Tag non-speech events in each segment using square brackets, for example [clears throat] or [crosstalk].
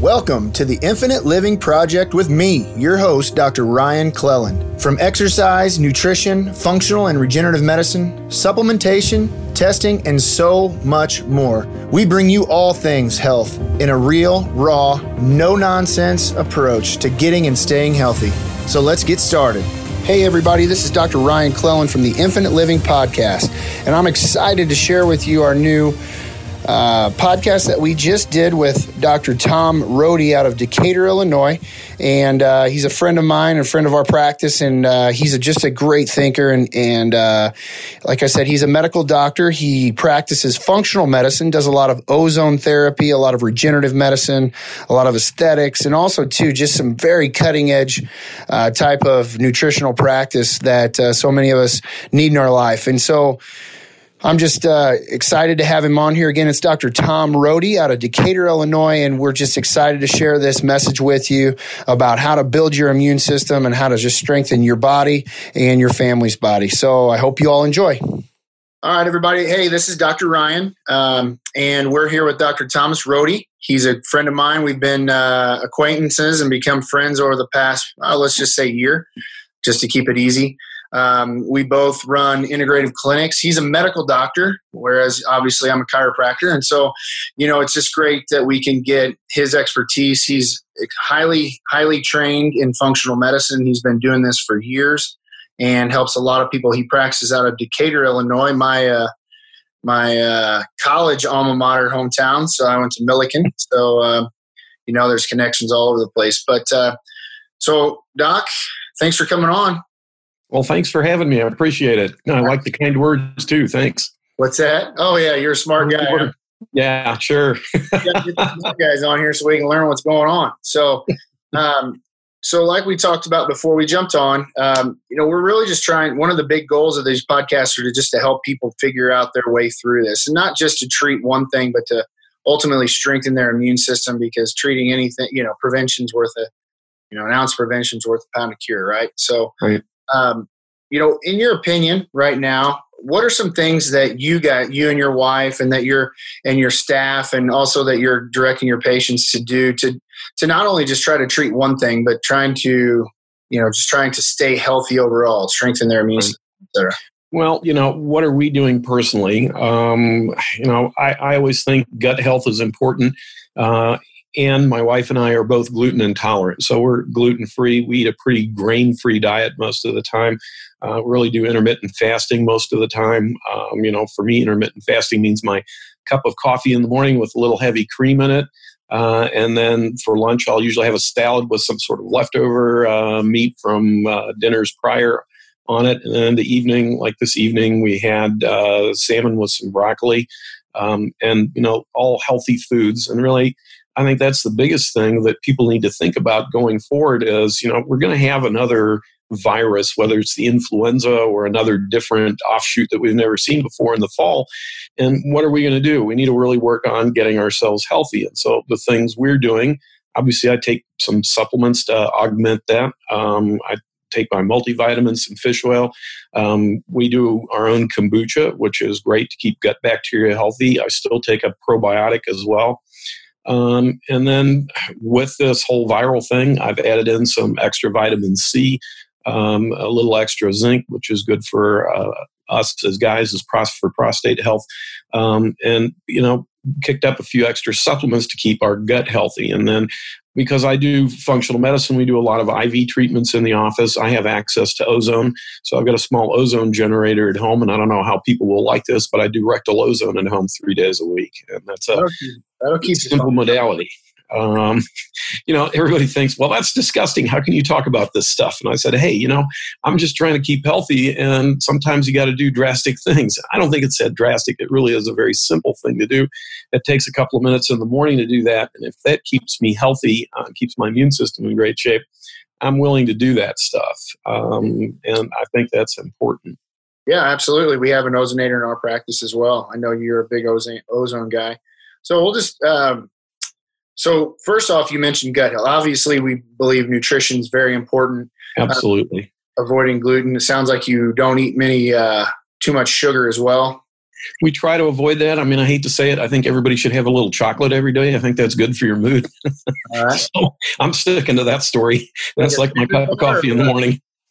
Welcome to the Infinite Living Project with me, your host, Dr. Ryan Cleland. From exercise, nutrition, functional and regenerative medicine, supplementation, testing, and so much more, we bring you all things health in a real, raw, no nonsense approach to getting and staying healthy. So let's get started. Hey, everybody, this is Dr. Ryan Cleland from the Infinite Living Podcast, and I'm excited to share with you our new uh, podcast that we just did with Dr. Tom Rohde out of Decatur, Illinois. And uh, he's a friend of mine and friend of our practice. And uh, he's a, just a great thinker. And, and uh, like I said, he's a medical doctor. He practices functional medicine, does a lot of ozone therapy, a lot of regenerative medicine, a lot of aesthetics, and also, too, just some very cutting edge uh, type of nutritional practice that so many of us need in our life. And so, I'm just uh, excited to have him on here again. It's Dr. Tom Rohde out of Decatur, Illinois, and we're just excited to share this message with you about how to build your immune system and how to just strengthen your body and your family's body. So I hope you all enjoy. All right, everybody. Hey, this is Dr. Ryan, um, and we're here with Dr. Thomas Rohde. He's a friend of mine. We've been uh, acquaintances and become friends over the past, uh, let's just say, year, just to keep it easy. Um, we both run integrative clinics. He's a medical doctor, whereas obviously I'm a chiropractor. And so, you know, it's just great that we can get his expertise. He's highly, highly trained in functional medicine. He's been doing this for years and helps a lot of people. He practices out of Decatur, Illinois, my, uh, my uh, college alma mater hometown. So I went to Millikin. So, uh, you know, there's connections all over the place. But uh, so, Doc, thanks for coming on. Well, thanks for having me. I appreciate it. I like the kind words too. Thanks. What's that? Oh yeah, you're a smart guy. Huh? Yeah, sure. [laughs] guys on here so we can learn what's going on. So, um, so like we talked about before we jumped on, um, you know, we're really just trying. One of the big goals of these podcasts are to just to help people figure out their way through this, and not just to treat one thing, but to ultimately strengthen their immune system. Because treating anything, you know, prevention's worth a, you know, an ounce of prevention's worth a pound of cure, right? So, right. Um, you know, in your opinion, right now, what are some things that you got, you and your wife, and that your and your staff, and also that you're directing your patients to do to to not only just try to treat one thing, but trying to, you know, just trying to stay healthy overall, strengthen their immune system, etc. Well, you know, what are we doing personally? Um, you know, I, I always think gut health is important. Uh, and my wife and I are both gluten intolerant. So we're gluten free. We eat a pretty grain free diet most of the time. Uh, really do intermittent fasting most of the time. Um, you know, for me, intermittent fasting means my cup of coffee in the morning with a little heavy cream in it. Uh, and then for lunch, I'll usually have a salad with some sort of leftover uh, meat from uh, dinners prior on it. And then the evening, like this evening, we had uh, salmon with some broccoli. Um, and you know all healthy foods and really I think that's the biggest thing that people need to think about going forward is, you know, we're going to have another virus, whether it's the influenza or another different offshoot that we've never seen before in the fall. And what are we going to do? We need to really work on getting ourselves healthy. And so the things we're doing, obviously, I take some supplements to augment that. Um, I take my multivitamins, and fish oil. Um, we do our own kombucha, which is great to keep gut bacteria healthy. I still take a probiotic as well. Um, and then with this whole viral thing, I've added in some extra vitamin C, um, a little extra zinc, which is good for uh, us as guys as pros- for prostate health, um, and you know kicked up a few extra supplements to keep our gut healthy. And then because I do functional medicine, we do a lot of IV treatments in the office. I have access to ozone. So I've got a small ozone generator at home. And I don't know how people will like this, but I do rectal ozone at home three days a week. And that's a that'll keep, that'll keep simple modality. Um, [laughs] you know, everybody thinks, well, that's disgusting. How can you talk about this stuff? And I said, hey, you know, I'm just trying to keep healthy, and sometimes you got to do drastic [laughs] things. I don't think it's that drastic. It really is a very simple thing to do. It takes a couple of minutes in the morning to do that, and if that keeps me healthy, uh, keeps my immune system in great shape, I'm willing to do that stuff. Um, and I think that's important. Yeah, absolutely. We have an ozonator in our practice as well. I know you're a big ozone, ozone guy. So we'll just um, so first off, you mentioned gut health. Obviously, we believe nutrition is very important. Absolutely. Uh, avoiding gluten. It sounds like you don't eat many uh, too much sugar as well. We try to avoid that. I mean, I hate to say it. I think everybody should have a little chocolate every day. I think that's good for your mood. [laughs] so I'm sticking to that story. That's like my cup of coffee in the morning. [laughs]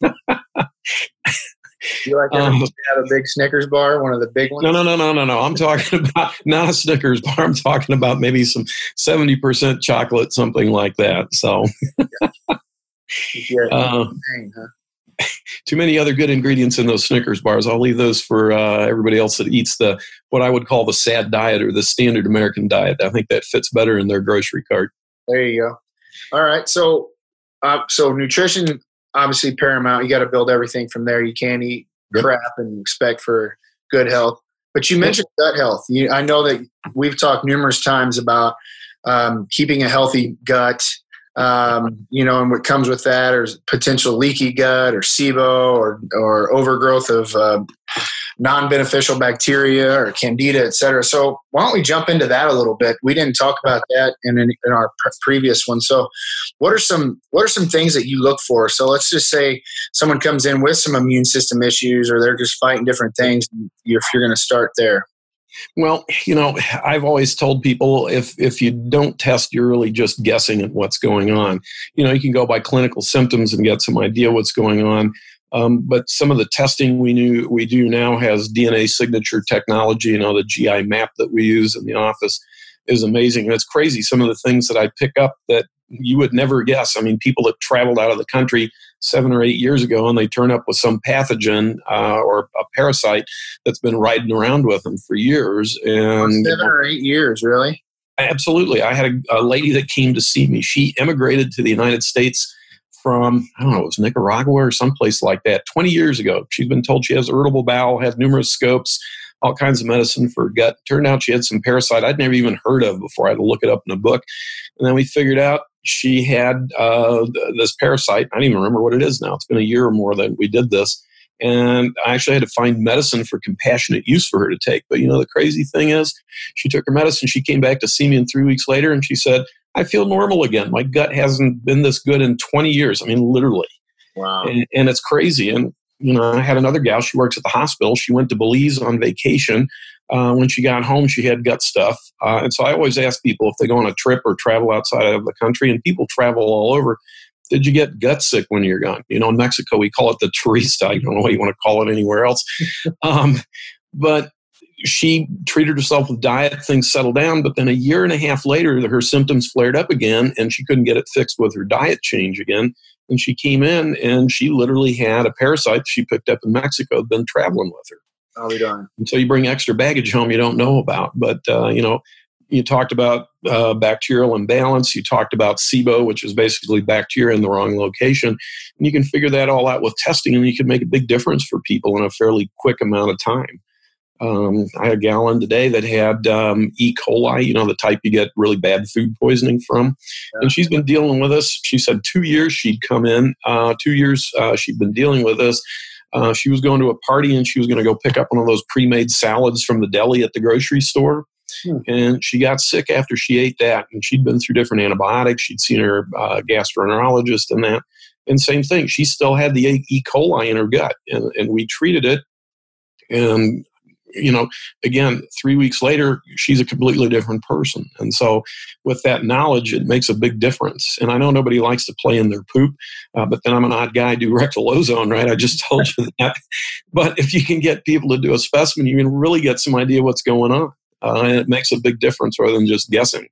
You like um, have a big Snickers bar, one of the big ones? No, no, no, no, no, no. I'm talking [laughs] about not a Snickers bar. I'm talking about maybe some 70% chocolate, something like that. So, yeah. [laughs] uh, huh? too many other good ingredients in those Snickers bars. I'll leave those for uh, everybody else that eats the what I would call the sad diet or the standard American diet. I think that fits better in their grocery cart. There you go. All right, so uh, so nutrition obviously paramount. You got to build everything from there. You can't eat yep. crap and expect for good health. But you mentioned gut health. You, I know that we've talked numerous times about um, keeping a healthy gut um, you know, and what comes with that is potential leaky gut or SIBO or, or overgrowth of uh, non-beneficial bacteria or candida, et cetera. So why don't we jump into that a little bit? We didn't talk about that in, in, in our pre- previous one. So what are some what are some things that you look for? So let's just say someone comes in with some immune system issues or they're just fighting different things. If you're going to start there. Well, you know, I've always told people if if you don't test, you're really just guessing at what's going on. You know, you can go by clinical symptoms and get some idea what's going on. Um, but some of the testing we knew we do now has DNA signature technology. You know, the GI map that we use in the office is amazing, and it's crazy. Some of the things that I pick up that you would never guess. I mean, people that traveled out of the country seven or eight years ago and they turn up with some pathogen uh, or a parasite that's been riding around with them for years. And seven or eight years, really? Absolutely. I had a, a lady that came to see me. She immigrated to the United States from I don't know, it was Nicaragua or someplace like that 20 years ago. She's been told she has irritable bowel, has numerous scopes, all kinds of medicine for her gut. Turned out she had some parasite I'd never even heard of before. I had to look it up in a book. And then we figured out she had uh, this parasite. I don't even remember what it is now. It's been a year or more that we did this. And I actually had to find medicine for compassionate use for her to take. But you know, the crazy thing is, she took her medicine. She came back to see me in three weeks later and she said, I feel normal again. My gut hasn't been this good in 20 years. I mean, literally. Wow. And, and it's crazy. And, you know, I had another gal, she works at the hospital. She went to Belize on vacation uh, when she got home, she had gut stuff. Uh, and so I always ask people if they go on a trip or travel outside of the country, and people travel all over. Did you get gut sick when you're gone? You know, in Mexico, we call it the turista. I don't know what you want to call it anywhere else. [laughs] um, but she treated herself with diet, things settled down. But then a year and a half later, her symptoms flared up again, and she couldn't get it fixed with her diet change again. And she came in and she literally had a parasite she picked up in Mexico, been traveling with her. I'll be darned. And so you bring extra baggage home you don't know about. But, uh, you know, you talked about uh, bacterial imbalance. You talked about SIBO, which is basically bacteria in the wrong location. And you can figure that all out with testing, and you can make a big difference for people in a fairly quick amount of time. Um, I had a gal in today that had um, E. coli, you know, the type you get really bad food poisoning from. Yeah. And she's been dealing with this. She said two years she'd come in, uh, two years uh, she'd been dealing with this. Uh, she was going to a party and she was going to go pick up one of those pre-made salads from the deli at the grocery store. Hmm. And she got sick after she ate that. And she'd been through different antibiotics. She'd seen her uh, gastroenterologist and that. And same thing, she still had the E. coli in her gut. And, and we treated it. And you know, again, three weeks later, she's a completely different person. And so, with that knowledge, it makes a big difference. And I know nobody likes to play in their poop, uh, but then I'm an odd guy, do rectal ozone, right? I just [laughs] told you that. But if you can get people to do a specimen, you can really get some idea what's going on. Uh, and it makes a big difference rather than just guessing.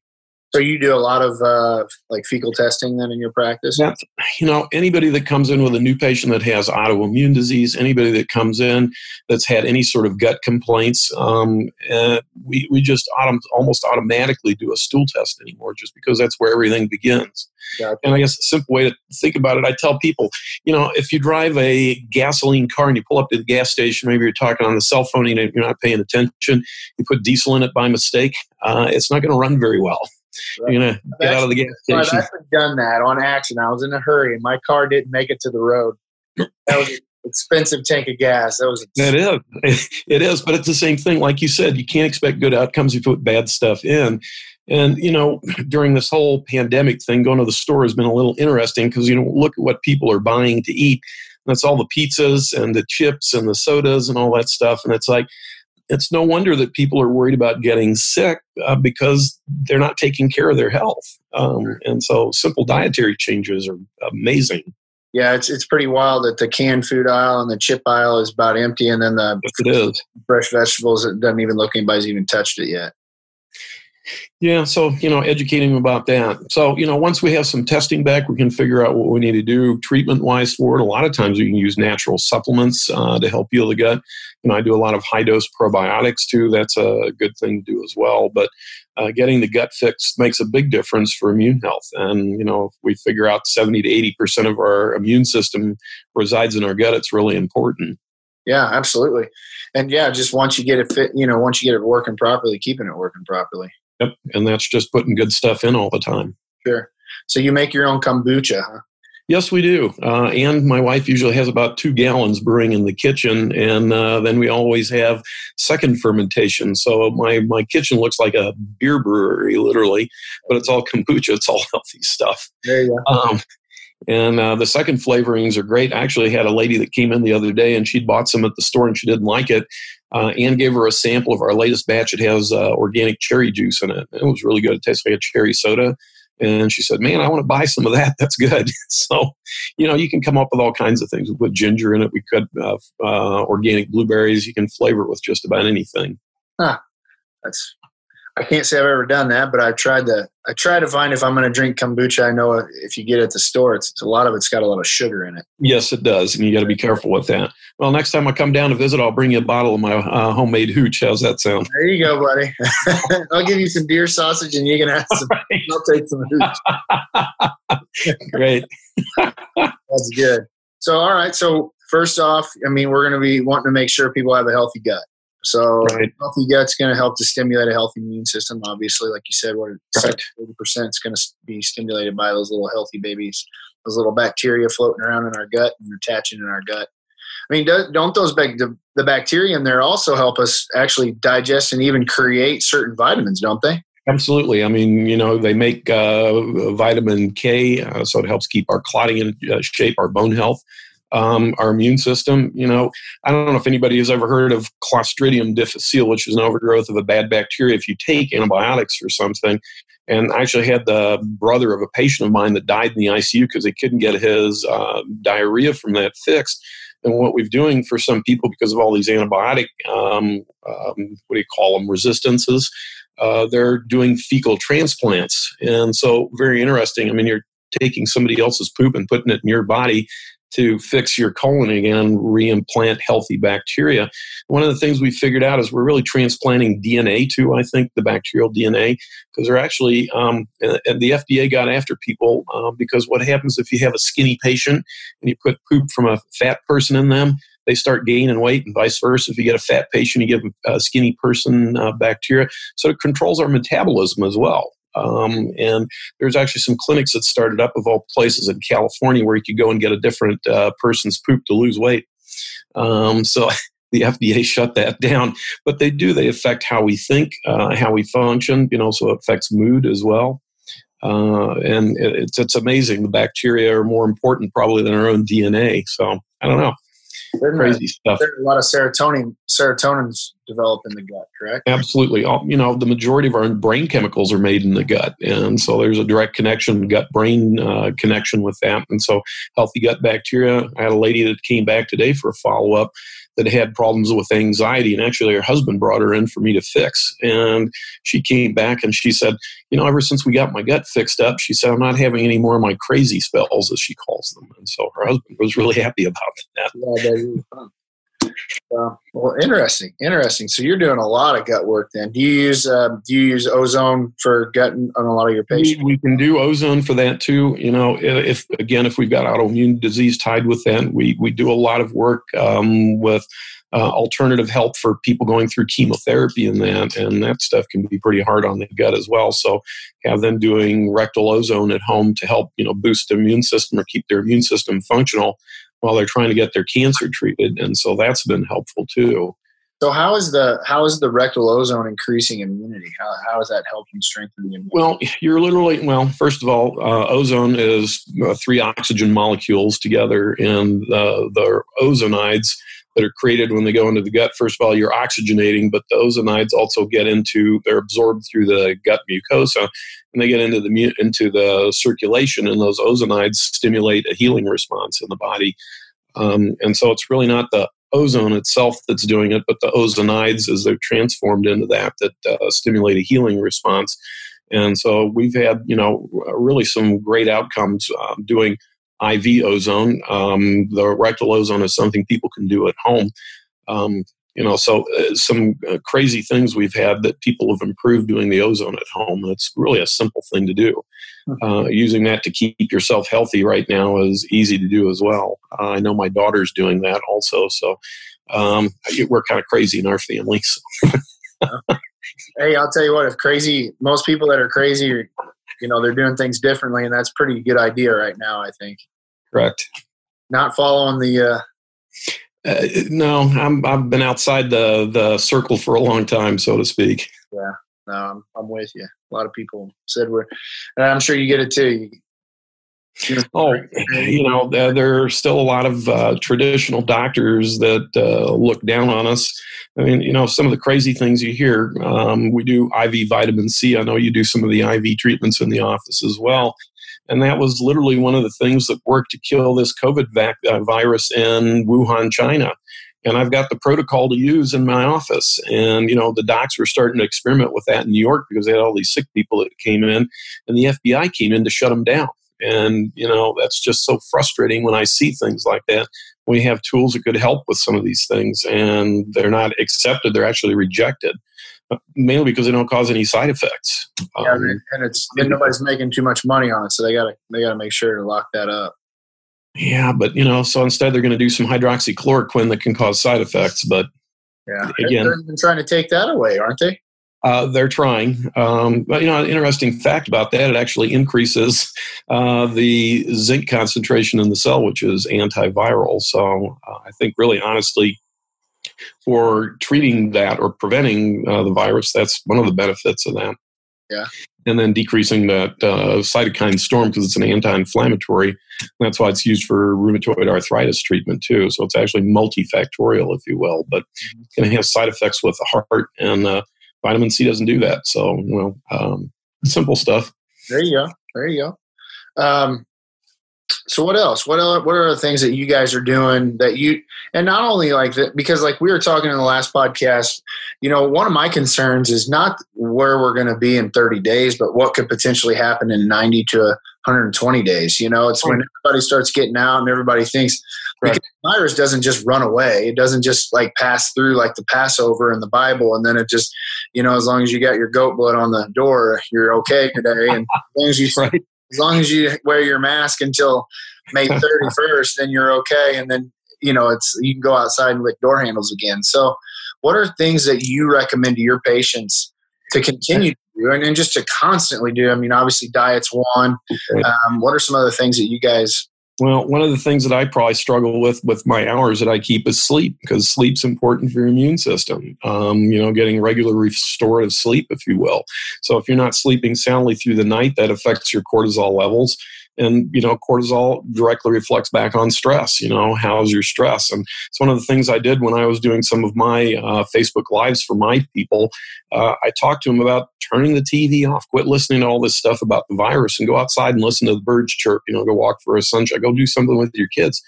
So you do a lot of uh, like fecal testing then in your practice? Yeah, you know, anybody that comes in with a new patient that has autoimmune disease, anybody that comes in that's had any sort of gut complaints, um, uh, we, we just autom- almost automatically do a stool test anymore just because that's where everything begins. Gotcha. And I guess a simple way to think about it, I tell people, you know, if you drive a gasoline car and you pull up to the gas station, maybe you're talking on the cell phone and you're not paying attention, you put diesel in it by mistake, uh, it's not going to run very well. Right. you know, gonna get out of the gas station. I've done that on accident. I was in a hurry and my car didn't make it to the road. That was an expensive tank of gas. That was. It is. [laughs] It is. But it's the same thing. Like you said, you can't expect good outcomes if you put bad stuff in. And you know, [clears throat] during this whole pandemic thing, going to the store has been a little interesting because you know, look at what people are buying to eat. That's all the pizzas and the chips and the sodas and all that stuff. And it's like it's no wonder that people are worried about getting sick uh, because they're not taking care of their health. Um, and so simple dietary changes are amazing. Yeah, it's it's pretty wild that the canned food aisle and the chip aisle is about empty, and then the yes, it is. fresh vegetables it doesn't even look anybody's even touched it yet. Yeah, so you know, educating them about that. So you know, once we have some testing back, we can figure out what we need to do treatment wise for it. A lot of times, we can use natural supplements uh, to help heal the gut. You know, I do a lot of high dose probiotics too. That's a good thing to do as well. But uh, getting the gut fixed makes a big difference for immune health. And you know, if we figure out seventy to eighty percent of our immune system resides in our gut, it's really important. Yeah, absolutely. And yeah, just once you get it fit, you know, once you get it working properly, keeping it working properly. Yep, and that's just putting good stuff in all the time. Sure. So you make your own kombucha, huh? Yes, we do. Uh, and my wife usually has about two gallons brewing in the kitchen, and uh, then we always have second fermentation. So my my kitchen looks like a beer brewery, literally, but it's all kombucha. It's all [laughs] healthy stuff. There you go. Um, and uh, the second flavorings are great. I actually had a lady that came in the other day, and she'd bought some at the store, and she didn't like it uh, and gave her a sample of our latest batch. It has uh, organic cherry juice in it. It was really good. It tastes like a cherry soda. And she said, "Man, I want to buy some of that. That's good." [laughs] so, you know, you can come up with all kinds of things. We put ginger in it. We cut uh, uh, organic blueberries. You can flavor it with just about anything. Huh. That's I can't say I've ever done that, but I tried to. I try to find if I'm going to drink kombucha. I know if you get it at the store, it's, it's, a lot of it's got a lot of sugar in it. Yes, it does, and you got to be careful with that. Well, next time I come down to visit, I'll bring you a bottle of my uh, homemade hooch. How's that sound? There you go, buddy. [laughs] I'll give you some deer sausage, and you can have some. [laughs] Right. I'll take some hooch. [laughs] Great. That's good. So, all right. So, first off, I mean, we're going to be wanting to make sure people have a healthy gut. So right. healthy gut's going to help to stimulate a healthy immune system. Obviously, like you said, what eighty percent is going to be stimulated by those little healthy babies, those little bacteria floating around in our gut and attaching in our gut. I mean, don't those the, the bacteria in there also help us actually digest and even create certain vitamins, don't they? Absolutely. I mean, you know, they make uh, vitamin K, uh, so it helps keep our clotting in uh, shape, our bone health um, our immune system. You know, I don't know if anybody has ever heard of Clostridium difficile, which is an overgrowth of a bad bacteria. If you take antibiotics for something, and I actually had the brother of a patient of mine that died in the ICU because they couldn't get his uh, diarrhea from that fixed. And what we're doing for some people because of all these antibiotic, um, um, what do you call them, resistances, uh, they're doing fecal transplants. And so, very interesting. I mean, you're taking somebody else's poop and putting it in your body to fix your colon again, reimplant healthy bacteria. One of the things we figured out is we're really transplanting DNA to, I think, the bacterial DNA, because they're actually, um, and the FDA got after people uh, because what happens if you have a skinny patient and you put poop from a fat person in them, they start gaining weight and vice versa. If you get a fat patient, you give a skinny person uh, bacteria. So it controls our metabolism as well. Um, and there's actually some clinics that started up of all places in California where you could go and get a different uh, person's poop to lose weight. Um, so [laughs] the FDA shut that [laughs] down, but they do. They affect how we think, uh, how we function. You know, so it affects mood as well. Uh, and it's it's amazing. The bacteria are more important probably than our own DNA. So I don't know crazy stuff. There's a lot of serotonin. Serotonin's developed in the gut, correct? Absolutely. You know, the majority of our brain chemicals are made in the gut, and so there's a direct connection, gut-brain uh, connection with that. And so, healthy gut bacteria. I had a lady that came back today for a follow-up that had problems with anxiety, and actually her husband brought her in for me to fix. And she came back and she said, "You know, ever since we got my gut fixed up, she said I'm not having any more of my crazy spells, as she calls them." And so her husband was really [laughs] happy about that. Yeah, uh, well, interesting, interesting. So you're doing a lot of gut work then. Do you use uh, do you use ozone for gut on a lot of your patients? We, we, can do ozone for that too. You know, if again, if we've got autoimmune disease tied with that, we we do a lot of work um, with. Uh, alternative help for people going through chemotherapy and that, and that stuff can be pretty hard on the gut as well. So, have them doing rectal ozone at home to help you know boost the immune system or keep their immune system functional while they're trying to get their cancer treated, and so that's been helpful too. So how is the how is the rectal ozone increasing immunity? How, how is that helping strengthen the immunity? Well, you're literally well. First of all, uh, ozone is uh, three oxygen molecules together, and uh, the ozonides that are created when they go into the gut. First of all, you're oxygenating, but the ozonides also get into they're absorbed through the gut mucosa, and they get into the into the circulation, and those ozonides stimulate a healing response in the body. Um, and so it's really not the ozone itself that's doing it, but the ozonides as they're transformed into that that uh, stimulate a healing response. And so we've had, you know, really some great outcomes uh, doing IV ozone. Um, the rectal ozone is something people can do at home. Um, you know, so uh, some uh, crazy things we've had that people have improved doing the ozone at home. It's really a simple thing to do. Hmm. Uh, using that to keep yourself healthy right now is easy to do as well. Uh, I know my daughter's doing that also. So um, we're kind of crazy in our family. So. [laughs] hey, I'll tell you what, if crazy, most people that are crazy, are, you know, they're doing things differently, and that's pretty good idea right now, I think. Correct. Not following the, uh, uh, no, I'm, I've been outside the, the circle for a long time, so to speak. Yeah, no, I'm, I'm with you. A lot of people said we're, and I'm sure you get it too. You, oh, you know, there are still a lot of uh, traditional doctors that uh, look down on us. I mean, you know, some of the crazy things you hear. Um, we do IV vitamin C. I know you do some of the IV treatments in the office as well. And that was literally one of the things that worked to kill this COVID vac- uh, virus in Wuhan, China. And I've got the protocol to use in my office. And, you know, the docs were starting to experiment with that in New York because they had all these sick people that came in, and the FBI came in to shut them down. And, you know, that's just so frustrating when I see things like that. We have tools that could help with some of these things, and they're not accepted, they're actually rejected mainly because they don't cause any side effects. Yeah, um, and it's and nobody's making too much money on it, so they got to they got to make sure to lock that up. Yeah, but you know, so instead they're going to do some hydroxychloroquine that can cause side effects. But yeah, again, they're trying to take that away, aren't they? Uh, they're trying. Um, but, you know, an interesting fact about that, it actually increases uh, the zinc concentration in the cell, which is antiviral. So uh, I think, really, honestly, for treating that or preventing uh, the virus. That's one of the benefits of that. Yeah. And then decreasing that uh, cytokine storm because it's an anti inflammatory. That's why it's used for rheumatoid arthritis treatment too. So it's actually multifactorial, if you will, but it's going to have side effects with the heart. And uh, vitamin C doesn't do that. So, you know, um, simple stuff. There you go. There you go. Um, so what else? What are, what are the things that you guys are doing that you and not only like that because like we were talking in the last podcast, you know, one of my concerns is not where we're going to be in 30 days, but what could potentially happen in 90 to 120 days. You know, it's when everybody starts getting out and everybody thinks right. because virus doesn't just run away. It doesn't just like pass through like the Passover in the Bible and then it just, you know, as long as you got your goat blood on the door, you're okay today. And as long as you [laughs] right as long as you wear your mask until May [laughs] 31st, then you're okay. And then, you know, it's, you can go outside and lick door handles again. So what are things that you recommend to your patients to continue to do and, and just to constantly do? I mean, obviously diet's one. Um, what are some other things that you guys well, one of the things that I probably struggle with with my hours that I keep is sleep because sleep's important for your immune system. Um, you know, getting regular restorative sleep, if you will. So if you're not sleeping soundly through the night, that affects your cortisol levels and you know cortisol directly reflects back on stress you know how's your stress? And it's one of the things i did when i was doing some of my uh, facebook lives for my people uh, i talked to them about turning the tv off quit listening to all this stuff about the virus and go outside and listen to the birds chirp you know go walk for a sunshine go do something with your kids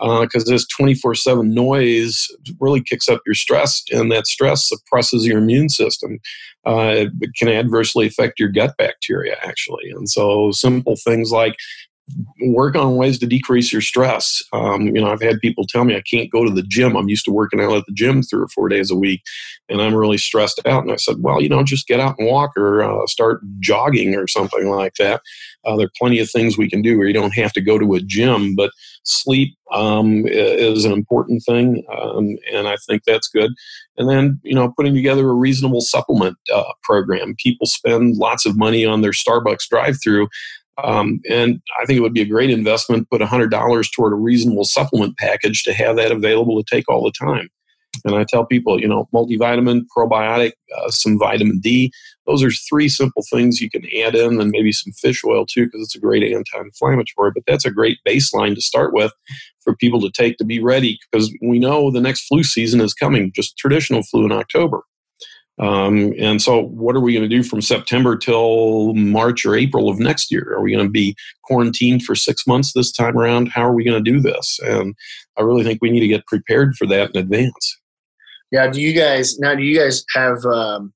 because uh, this 24 7 noise really kicks up your stress, and that stress suppresses your immune system. Uh, it can adversely affect your gut bacteria, actually. And so, simple things like work on ways to decrease your stress. Um, you know, I've had people tell me I can't go to the gym. I'm used to working out at the gym three or four days a week, and I'm really stressed out. And I said, well, you know, just get out and walk or uh, start jogging or something like that. Uh, there are plenty of things we can do where you don't have to go to a gym, but sleep um, is an important thing, um, and I think that's good. And then, you know, putting together a reasonable supplement uh, program. People spend lots of money on their Starbucks drive-through. Um, and I think it would be a great investment, put $100 toward a reasonable supplement package to have that available to take all the time. And I tell people, you know, multivitamin, probiotic, uh, some vitamin D, those are three simple things you can add in, and maybe some fish oil too, because it's a great anti-inflammatory. But that's a great baseline to start with for people to take to be ready, because we know the next flu season is coming, just traditional flu in October. Um, and so, what are we going to do from September till March or April of next year? Are we going to be quarantined for six months this time around? How are we going to do this? And I really think we need to get prepared for that in advance. Yeah. Do you guys now? Do you guys have? Um,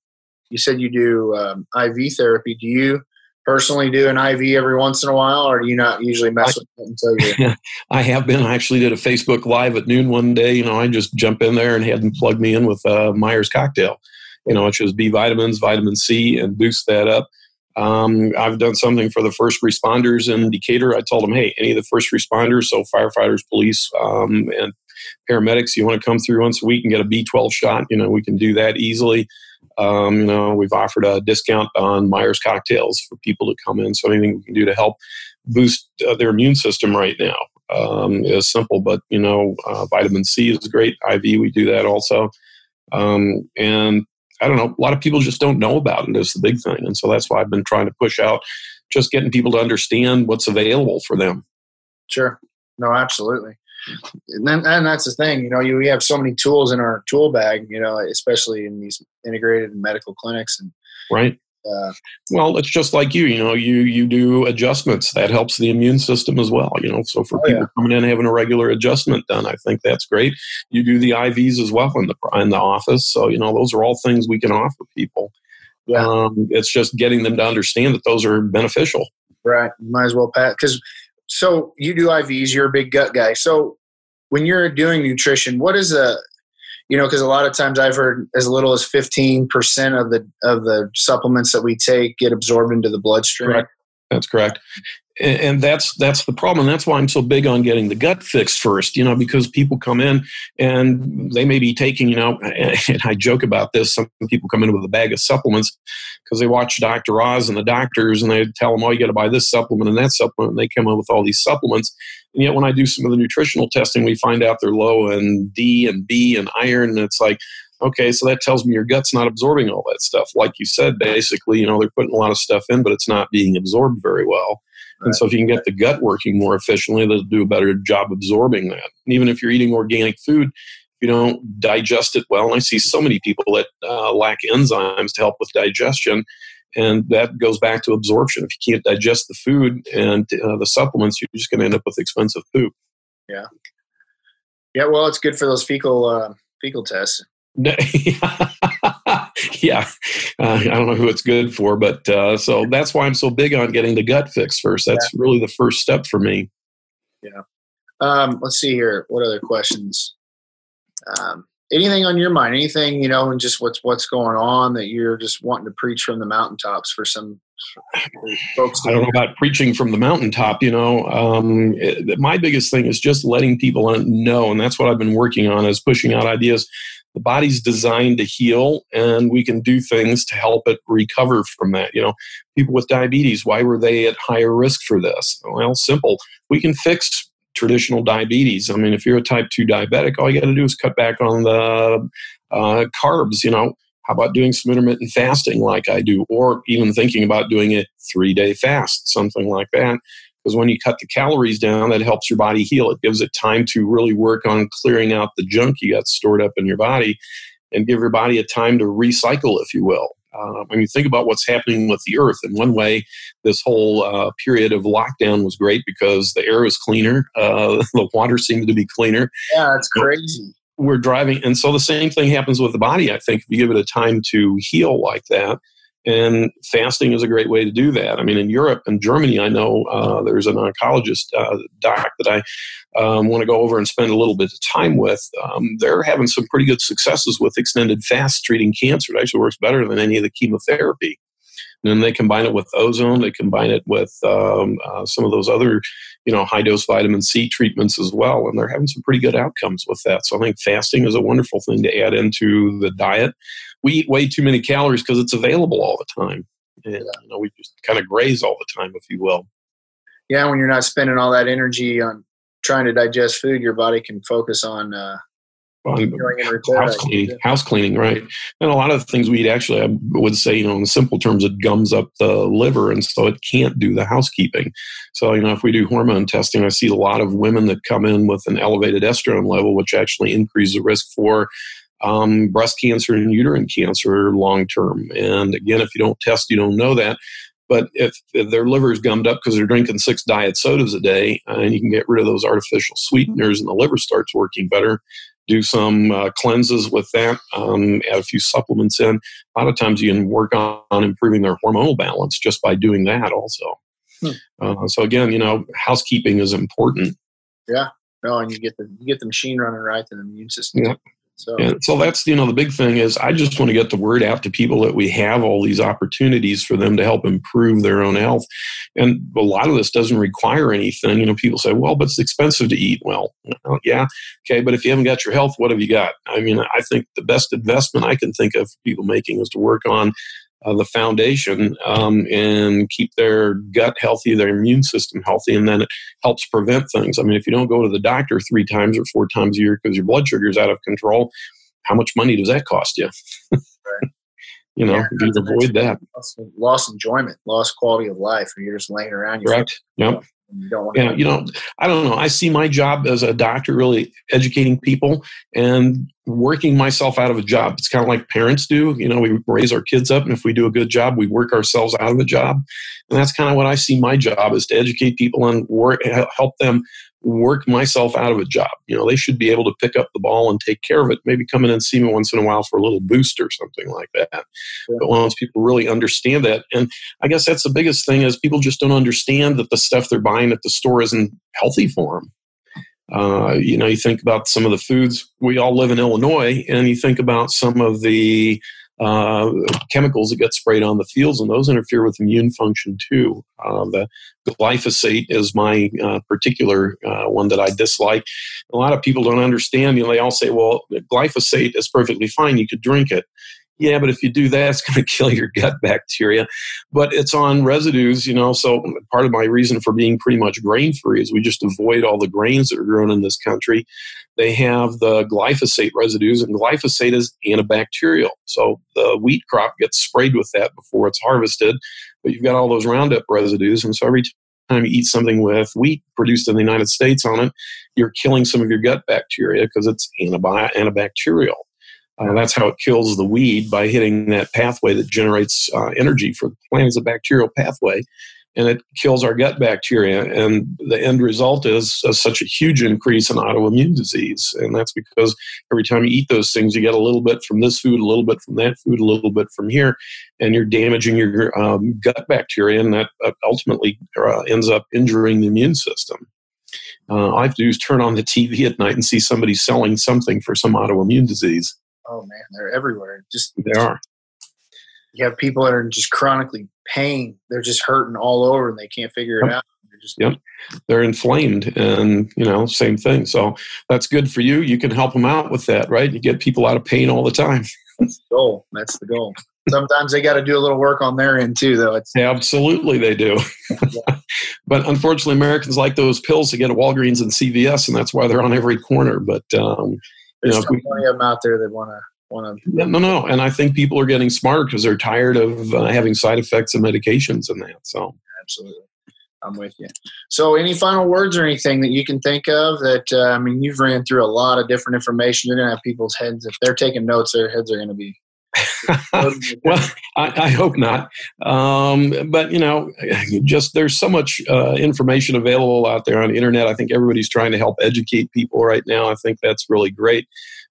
you said you do um, IV therapy. Do you personally do an IV every once in a while, or do you not usually mess I, with it until you? [laughs] I have been. I actually did a Facebook Live at noon one day. You know, I just jump in there and had them plug me in with uh, Myers cocktail you know, which is B vitamins, vitamin C, and boost that up. Um, I've done something for the first responders in Decatur. I told them, hey, any of the first responders, so firefighters, police, um, and paramedics, you want to come through once a week and get a B12 shot, you know, we can do that easily. Um, you know, we've offered a discount on Myers cocktails for people to come in. So anything we can do to help boost uh, their immune system right now um, is simple. But you know, uh, vitamin C is great. IV, we do that also. Um, and I don't know, a lot of people just don't know about it is the big thing. And so that's why I've been trying to push out just getting people to understand what's available for them. Sure. No, absolutely. And then, and that's the thing, you know, you, we have so many tools in our tool bag, you know, especially in these integrated medical clinics and right. Uh, well, it's just like you. You know, you you do adjustments that helps the immune system as well. You know, so for oh, people yeah. coming in having a regular adjustment done, I think that's great. You do the IVs as well in the in the office, so you know those are all things we can offer people. Yeah. Um, it's just getting them to understand that those are beneficial. Right. might as well pass because so you do IVs. You're a big gut guy. So when you're doing nutrition, what is a you know, because a lot of times I've heard as little as 15% of the of the supplements that we take get absorbed into the bloodstream. That's correct. And that's that's the problem. And that's why i'm so big on getting the gut fixed first you know because people come in and they may be taking you know [laughs] and i joke about this some people come in with a bag of supplements because they watch dr oz and the doctors and they tell them oh you got to buy this supplement and that supplement and they come in with all these supplements. And yet when i do some of the nutritional testing we find out they're low in d and b and iron and it's like okay so that tells me your gut's not absorbing all that stuff like you said basically you know they're putting a lot of stuff in but it's not being absorbed very well and so if you can get the gut working more efficiently, they'll do a better job absorbing that. And even if you're eating organic food, you don't digest it well, and I see so many people that uh, lack enzymes to help with digestion, and that goes back to absorption. If you can't digest the food and uh, the supplements, you're just going to end up with expensive poop. Yeah. Yeah, well, it's good for those fecal uh, fecal tests. [laughs] yeah, uh, I don't know who it's good for, but uh, so that's why I'm so big on getting the gut fixed first. That's yeah. really the first step for me. Yeah. Um, let's see here. What other questions? Um, anything on your mind? Anything you know, and just what's what's going on that you're just wanting to preach from the mountaintops for some folks? I don't know about preaching from the mountaintop. You know, um, it, my biggest thing is just letting people know, and that's what I've been working on is pushing out ideas the body's designed to heal and we can do things to help it recover from that you know. People with diabetes why were they at higher risk for this? Well simple. We can fix traditional diabetes. I mean if you're a type 2 diabetic all you got to do is cut back on the uh, carbs you know. How about doing some intermittent fasting like i do or even thinking about doing a three day fast something like that because when you cut the calories down, that helps your body heal. It gives it time to really work on clearing out the junk you got stored up in your body and give your body a time to recycle, if you will. Uh, when you think about what's happening with the earth, in one way, this whole uh, period of lockdown was great because the air was cleaner, uh, [laughs] the water seemed to be cleaner. Yeah, it's crazy. We're driving, and so the same thing happens with the body. I think if you give it a time to heal like that, and fasting is a great way to do that. I mean, in Europe and Germany, I know uh, there's an oncologist uh, doc that I um, want to go over and spend a little bit of time with. Um, they're having some pretty good successes with extended fast treating cancer. It actually works better than any of the chemotherapy. And then they combine it with ozone. They combine it with um, uh, some of those other, you know, high dose vitamin C treatments as well, and they're having some pretty good outcomes with that. So I think fasting is a wonderful thing to add into the diet we eat way too many calories because it's available all the time. And you know, we just kind of graze all the time, if you will. Yeah, when you're not spending all that energy on trying to digest food, your body can focus on uh, on house cleaning, house cleaning, right? And a lot of things we eat, actually, I would say, you know, in simple terms, it gums up the liver, and so it can't do the housekeeping. So, you know, if we do hormone testing, I see a lot of women that come in with an elevated estrogen level, which actually increases the risk for um, breast cancer and uterine cancer long term. And again, if you don't test, you don't know that. But if, if their liver is gummed up because they're drinking six diet sodas a day, uh, and you can get rid of those artificial sweeteners, and the liver starts working better, do some uh, cleanses with that, um, add a few supplements in. A lot of times you can work on, on improving their hormonal balance just by doing that also. Hmm. Uh, so again, you know, housekeeping is important. Yeah. No, and you get the you get the machine running right, the immune system. Yeah. So. And so that's you know the big thing is I just want to get the word out to people that we have all these opportunities for them to help improve their own health, and a lot of this doesn't require anything. You know, people say, "Well, but it's expensive to eat." Well, well, yeah, okay, but if you haven't got your health, what have you got? I mean, I think the best investment I can think of people making is to work on uh, the foundation um, and keep their gut healthy, their immune system healthy, and then it helps prevent things. I mean, if you don't go to the doctor three times or four times a year because your blood sugar is out of control, how much money does that cost you? right. [laughs] You know, yeah, you avoid that. Lost enjoyment, lost quality of life, and you're just laying around. Correct. Yep. You don't yeah, you know, I don't know. I see my job as a doctor really educating people and working myself out of a job. It's kind of like parents do. You know, we raise our kids up, and if we do a good job, we work ourselves out of a job. And that's kind of what I see my job is to educate people and work, help them work myself out of a job. You know, they should be able to pick up the ball and take care of it. Maybe come in and see me once in a while for a little boost or something like that. Yeah. But once people really understand that, and I guess that's the biggest thing is people just don't understand that the stuff they're buying at the store isn't healthy for them. Uh, you know, you think about some of the foods. We all live in Illinois, and you think about some of the uh, chemicals that get sprayed on the fields, and those interfere with immune function too. Uh, the glyphosate is my uh, particular uh, one that I dislike. A lot of people don't understand. You know, they all say, "Well, glyphosate is perfectly fine. You could drink it." Yeah, but if you do that, [laughs] it's going to kill your gut bacteria. But it's on residues, you know. So part of my reason for being pretty much grain free is we just avoid all the grains that are grown in this country. They have the glyphosate residues, and glyphosate is antibacterial. So the wheat crop gets sprayed with that before it's harvested. But you've got all those Roundup residues, and so every time you eat something with wheat produced in the United States on it, you're killing some of your gut bacteria because it's antibi- antibacterial. Uh, that's how it kills the weed by hitting that pathway that generates uh, energy for the plant as a bacterial pathway. And it kills our gut bacteria. And the end result is uh, such a huge increase in autoimmune disease. And that's because every time you eat those things, you get a little bit from this food, a little bit from that food, a little bit from here. And you're damaging your um, gut bacteria. And that uh, ultimately uh, ends up injuring the immune system. Uh, all I have to do is turn on the TV at night and see somebody selling something for some autoimmune disease oh man, they're everywhere. Just they are. You have people that are just chronically pain. They're just hurting all over and they can't figure it out. They're just yep. They're inflamed and you know, same thing. So that's good for you. You can help them out with that, right? You get people out of pain all the time. [laughs] That's the goal. That's the goal. Sometimes they got to do a little work on their end too, though. It's absolutely they do. [laughs] but unfortunately, Americans like those pills to get at Walgreens and CVS, and that's why they're on every corner. But um, there's you know, we, plenty of them out there that want to want to. No, no, and I think people are getting smart because they're tired of uh, having side effects of medications and that. So absolutely. I'm with you. So, any final words or anything that you can think of that, uh, I mean, you've ran through a lot of different information. You're going to have people's heads, if they're taking notes, their heads are going to be. [laughs] well, I, I, hope not. Um, but, you know, just there's so much uh, information available out there on the internet. I think everybody's trying to help educate people right now. I think that's really great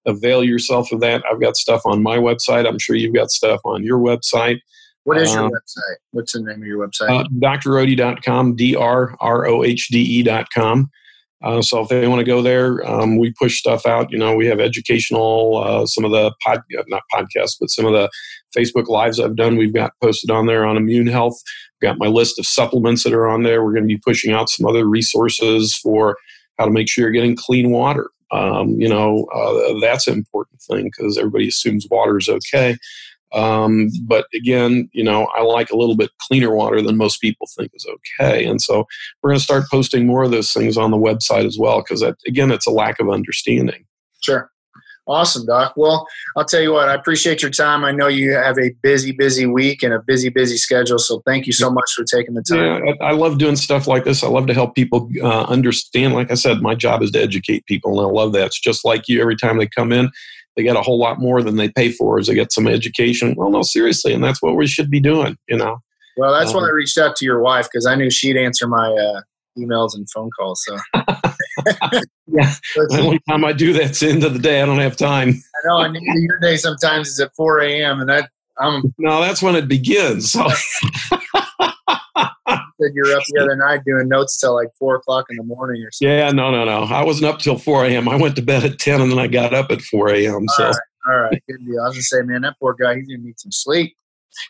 avail yourself of that. I've got stuff on my website. I'm sure you've got stuff on your website. What is your um, website? What's the name of your website? Uh, drrohde.com, D-R-R-O-H-D E.com. Uh, so if they want to go there, um, we push stuff out. You know, we have educational, uh, some of the pod, not podcasts, but some of the Facebook lives I've done, we've got posted on there on immune health. I've got my list of supplements that are on there. We're going to be pushing out some other resources for how to make sure you're getting clean water. Um, you know, uh, that's an important thing because everybody assumes water is okay. Um, but again, you know, I like a little bit cleaner water than most people think is okay. And so we're going to start posting more of those things on the website as well because, again, it's a lack of understanding. Sure. Awesome, Doc. Well, I'll tell you what, I appreciate your time. I know you have a busy, busy week and a busy, busy schedule. So thank you so much for taking the time. Yeah, I love doing stuff like this. I love to help people uh, understand. Like I said, my job is to educate people, and I love that. It's just like you. Every time they come in, they get a whole lot more than they pay for as they get some education. Well, no, seriously, and that's what we should be doing, you know. Well, that's um, why I reached out to your wife because I knew she'd answer my uh, emails and phone calls. So, [laughs] yeah, the only time I do that's the end of the day. I don't have time. I know. I need your day sometimes is at 4 a.m. and that I'm. No, that's when it begins. So. [laughs] said you were up the other night doing notes till like four o'clock in the morning or something. Yeah, no, no, no. I wasn't up till four a.m. I went to bed at ten, and then I got up at four a.m. So, all right, all right, good deal. I was gonna say, man, that poor guy, he's gonna need some sleep.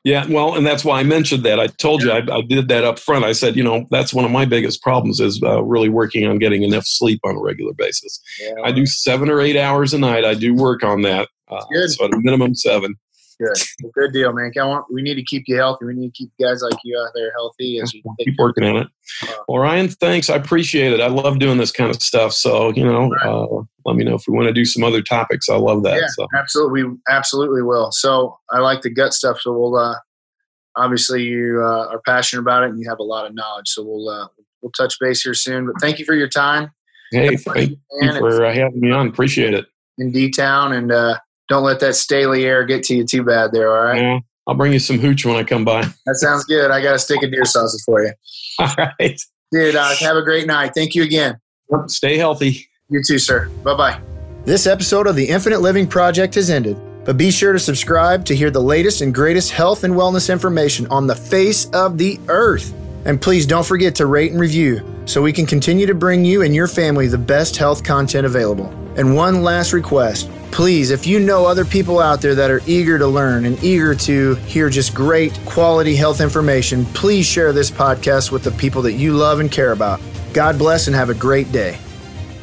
Yeah, well, and that's why I mentioned that. I told you I, I, did that up front. I said, you know, that's one of my biggest problems is uh, really working on getting enough sleep on a regular basis. Yeah. I do seven or eight hours a night. I do work on that. Uh, so at a minimum seven. Good. Well, good deal, man. Want, we need to keep you healthy. We need to keep guys like you out there healthy. As you keep working on it. Uh, well, Ryan, thanks. I appreciate it. I love doing this kind of stuff. So, you know, right. uh, let me know if we want to do some other topics. I love that. Yeah, so. absolutely. We absolutely will. So I like the gut stuff. So we'll, uh, obviously you uh, are passionate about it and you have a lot of knowledge. So we'll, uh, we'll touch base here soon, but thank you for your time. Hey, thank you for uh, having me on. Appreciate it. In D town and, uh, don't let that Staley air get to you too bad there, all right? Yeah, I'll bring you some hooch when I come by. [laughs] That sounds good. I got a stick of deer sausage for you. All right. Dude, uh, have a great night. Thank you again. Stay healthy. You too, sir. Bye bye. This episode of the Infinite Living Project has ended, but be sure to subscribe to hear the latest and greatest health and wellness information on the face of the earth. And please don't forget to rate and review so we can continue to bring you and your family the best health content available. And one last request please, if you know other people out there that are eager to learn and eager to hear just great quality health information, please share this podcast with the people that you love and care about. God bless and have a great day.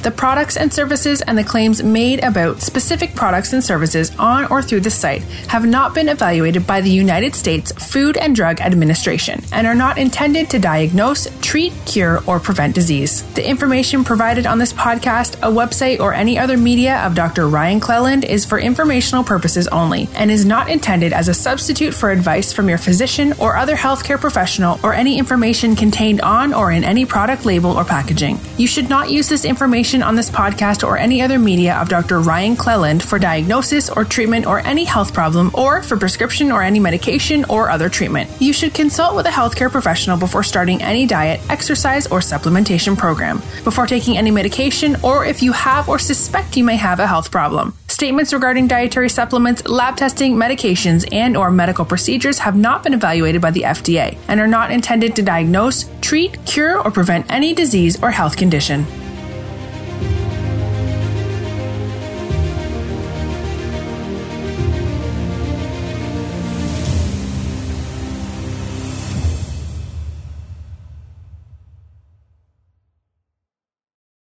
The products and services and the claims made about specific products and services on or through the site have not been evaluated by the United States Food and Drug Administration and are not intended to diagnose, treat, cure, or prevent disease. The information provided on this podcast, a website, or any other media of Dr. Ryan Cleland is for informational purposes only and is not intended as a substitute for advice from your physician or other healthcare professional or any information contained on or in any product label or packaging. You should not use this information on this podcast or any other media of Dr. Ryan Cleland for diagnosis or treatment or any health problem or for prescription or any medication or other treatment. You should consult with a healthcare professional before starting any diet, exercise, or supplementation program, before taking any medication, or if you have or suspect you may have a health problem. Statements regarding dietary supplements, lab testing, medications, and or medical procedures have not been evaluated by the FDA and are not intended to diagnose, treat, cure, or prevent any disease or health condition.